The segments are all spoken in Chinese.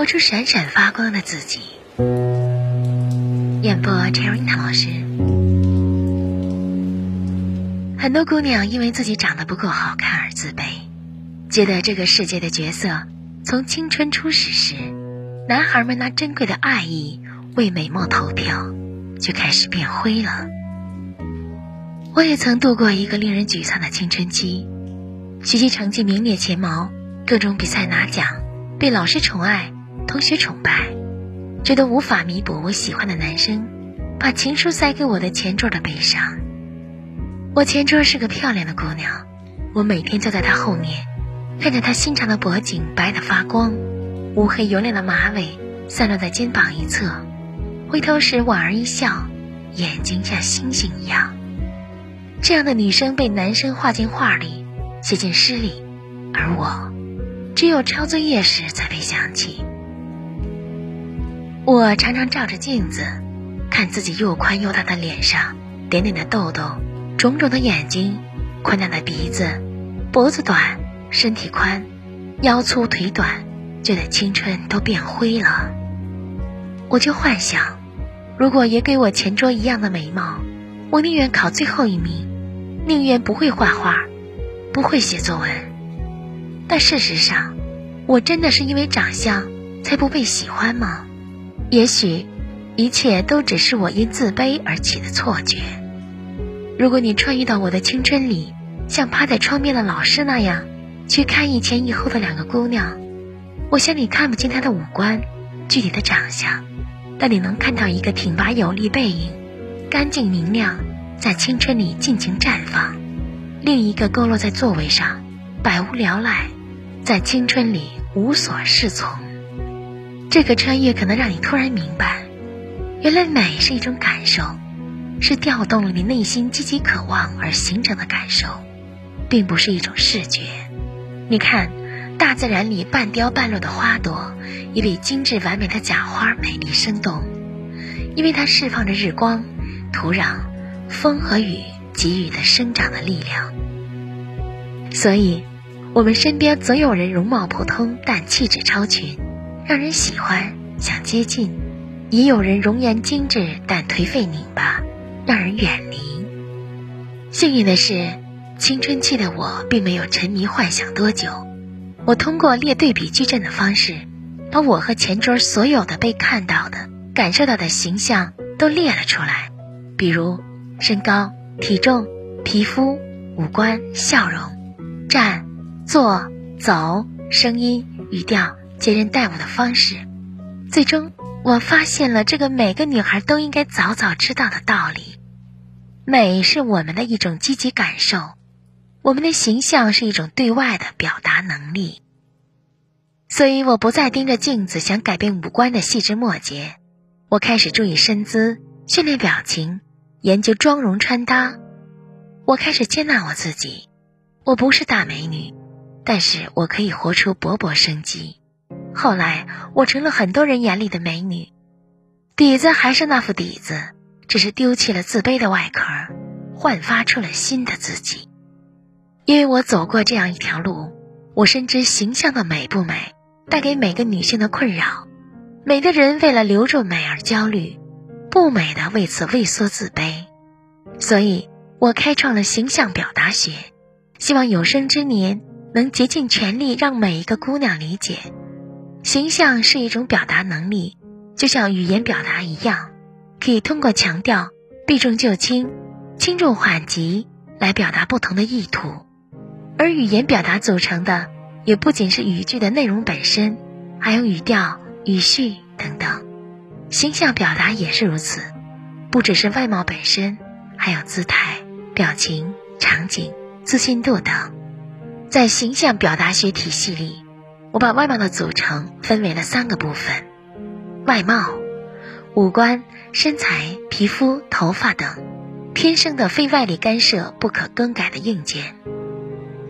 活出闪闪发光的自己。演播 c h e r i n a 老师。很多姑娘因为自己长得不够好看而自卑，觉得这个世界的角色从青春初始时，男孩们拿珍贵的爱意为美貌投票，就开始变灰了。我也曾度过一个令人沮丧的青春期，学习成绩名列前茅，各种比赛拿奖，被老师宠爱。同学崇拜，觉得无法弥补我喜欢的男生把情书塞给我的前桌的悲伤。我前桌是个漂亮的姑娘，我每天坐在她后面，看着她新长的脖颈白得发光，乌黑油亮的马尾散落在肩膀一侧，回头时莞尔一笑，眼睛像星星一样。这样的女生被男生画进画里，写进诗里，而我，只有抄作业时才被想起。我常常照着镜子，看自己又宽又大的脸上，点点的痘痘，肿肿的眼睛，宽大的鼻子，脖子短，身体宽，腰粗腿短，觉得青春都变灰了。我就幻想，如果也给我前桌一样的美貌，我宁愿考最后一名，宁愿不会画画，不会写作文。但事实上，我真的是因为长相才不被喜欢吗？也许，一切都只是我因自卑而起的错觉。如果你穿越到我的青春里，像趴在窗边的老师那样，去看一前一后的两个姑娘，我想你看不清她的五官、具体的长相，但你能看到一个挺拔有力背影，干净明亮，在青春里尽情绽放；另一个佝偻在座位上，百无聊赖，在青春里无所适从。这个穿越可能让你突然明白，原来美是一种感受，是调动了你内心积极渴望而形成的感受，并不是一种视觉。你看，大自然里半凋半落的花朵，也比精致完美的假花美丽生动，因为它释放着日光、土壤、风和雨给予的生长的力量。所以，我们身边总有人容貌普通，但气质超群。让人喜欢，想接近；也有人容颜精致，但颓废拧巴，让人远离。幸运的是，青春期的我并没有沉迷幻想多久。我通过列对比矩阵的方式，把我和前桌所有的被看到的、感受到的形象都列了出来，比如身高、体重、皮肤、五官、笑容、站、坐、走、声音、语调。接人待物的方式，最终我发现了这个每个女孩都应该早早知道的道理：美是我们的一种积极感受，我们的形象是一种对外的表达能力。所以，我不再盯着镜子想改变五官的细枝末节，我开始注意身姿，训练表情，研究妆容穿搭。我开始接纳我自己，我不是大美女，但是我可以活出勃勃生机。后来，我成了很多人眼里的美女，底子还是那副底子，只是丢弃了自卑的外壳，焕发出了新的自己。因为我走过这样一条路，我深知形象的美不美，带给每个女性的困扰。美的人为了留住美而焦虑，不美的为此畏缩自卑。所以我开创了形象表达学，希望有生之年能竭尽全力让每一个姑娘理解。形象是一种表达能力，就像语言表达一样，可以通过强调、避重就轻、轻重缓急来表达不同的意图。而语言表达组成的，也不仅是语句的内容本身，还有语调、语序等等。形象表达也是如此，不只是外貌本身，还有姿态、表情、场景、自信度等。在形象表达学体系里。我把外貌的组成分为了三个部分：外貌、五官、身材、皮肤、头发等，天生的非外力干涉不可更改的硬件；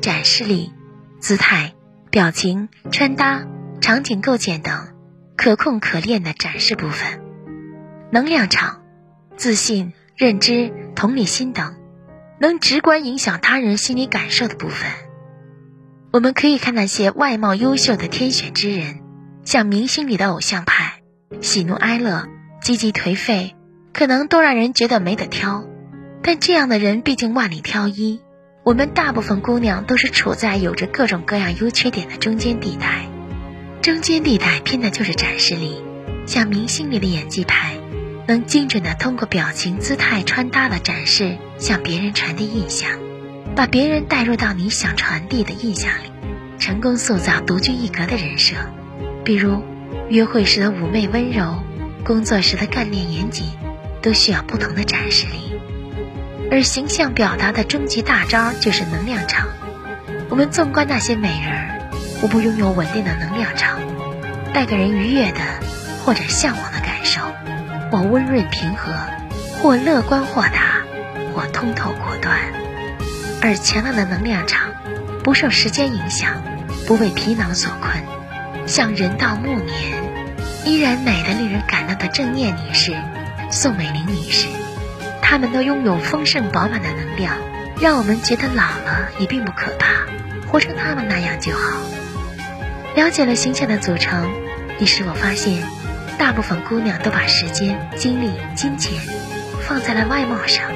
展示力、姿态、表情、穿搭、场景构建等，可控可练的展示部分；能量场、自信、认知、同理心等，能直观影响他人心理感受的部分。我们可以看那些外貌优秀的天选之人，像明星里的偶像派，喜怒哀乐、积极颓废，可能都让人觉得没得挑。但这样的人毕竟万里挑一，我们大部分姑娘都是处在有着各种各样优缺点的中间地带。中间地带拼的就是展示力，像明星里的演技派，能精准的通过表情、姿态、穿搭的展示，向别人传递印象，把别人带入到你想传递的印象里，成功塑造独具一格的人设。比如，约会时的妩媚温柔，工作时的干练严谨，都需要不同的展示力。而形象表达的终极大招就是能量场。我们纵观那些美人儿，无不拥有稳定的能量场，带给人愉悦的或者向往的感受，或温润平和，或乐观豁达，或通透果断。而强大的能量场，不受时间影响，不被皮囊所困，像人到暮年依然美得令人感动的郑念女士、宋美龄女士。她们都拥有丰盛饱满的能量，让我们觉得老了也并不可怕，活成她们那样就好。了解了形象的组成，你是否发现，大部分姑娘都把时间、精力、金钱放在了外貌上，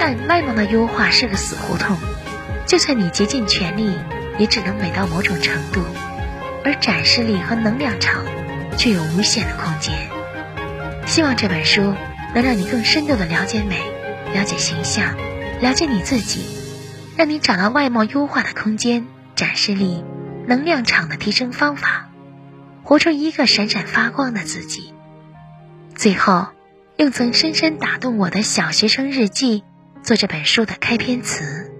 但外貌的优化是个死胡同，就算你竭尽全力，也只能美到某种程度，而展示力和能量场却有无限的空间。希望这本书能让你更深度的了解美。了解形象，了解你自己，让你找到外貌优化的空间、展示力、能量场的提升方法，活出一个闪闪发光的自己。最后，用曾深深打动我的小学生日记做这本书的开篇词。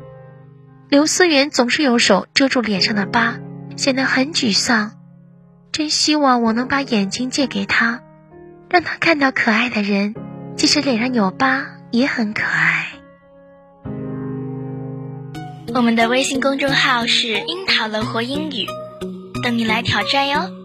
刘思源总是用手遮住脸上的疤，显得很沮丧。真希望我能把眼睛借给他，让他看到可爱的人，即使脸上有疤。也很可爱。我们的微信公众号是“樱桃乐活英语”，等你来挑战哟。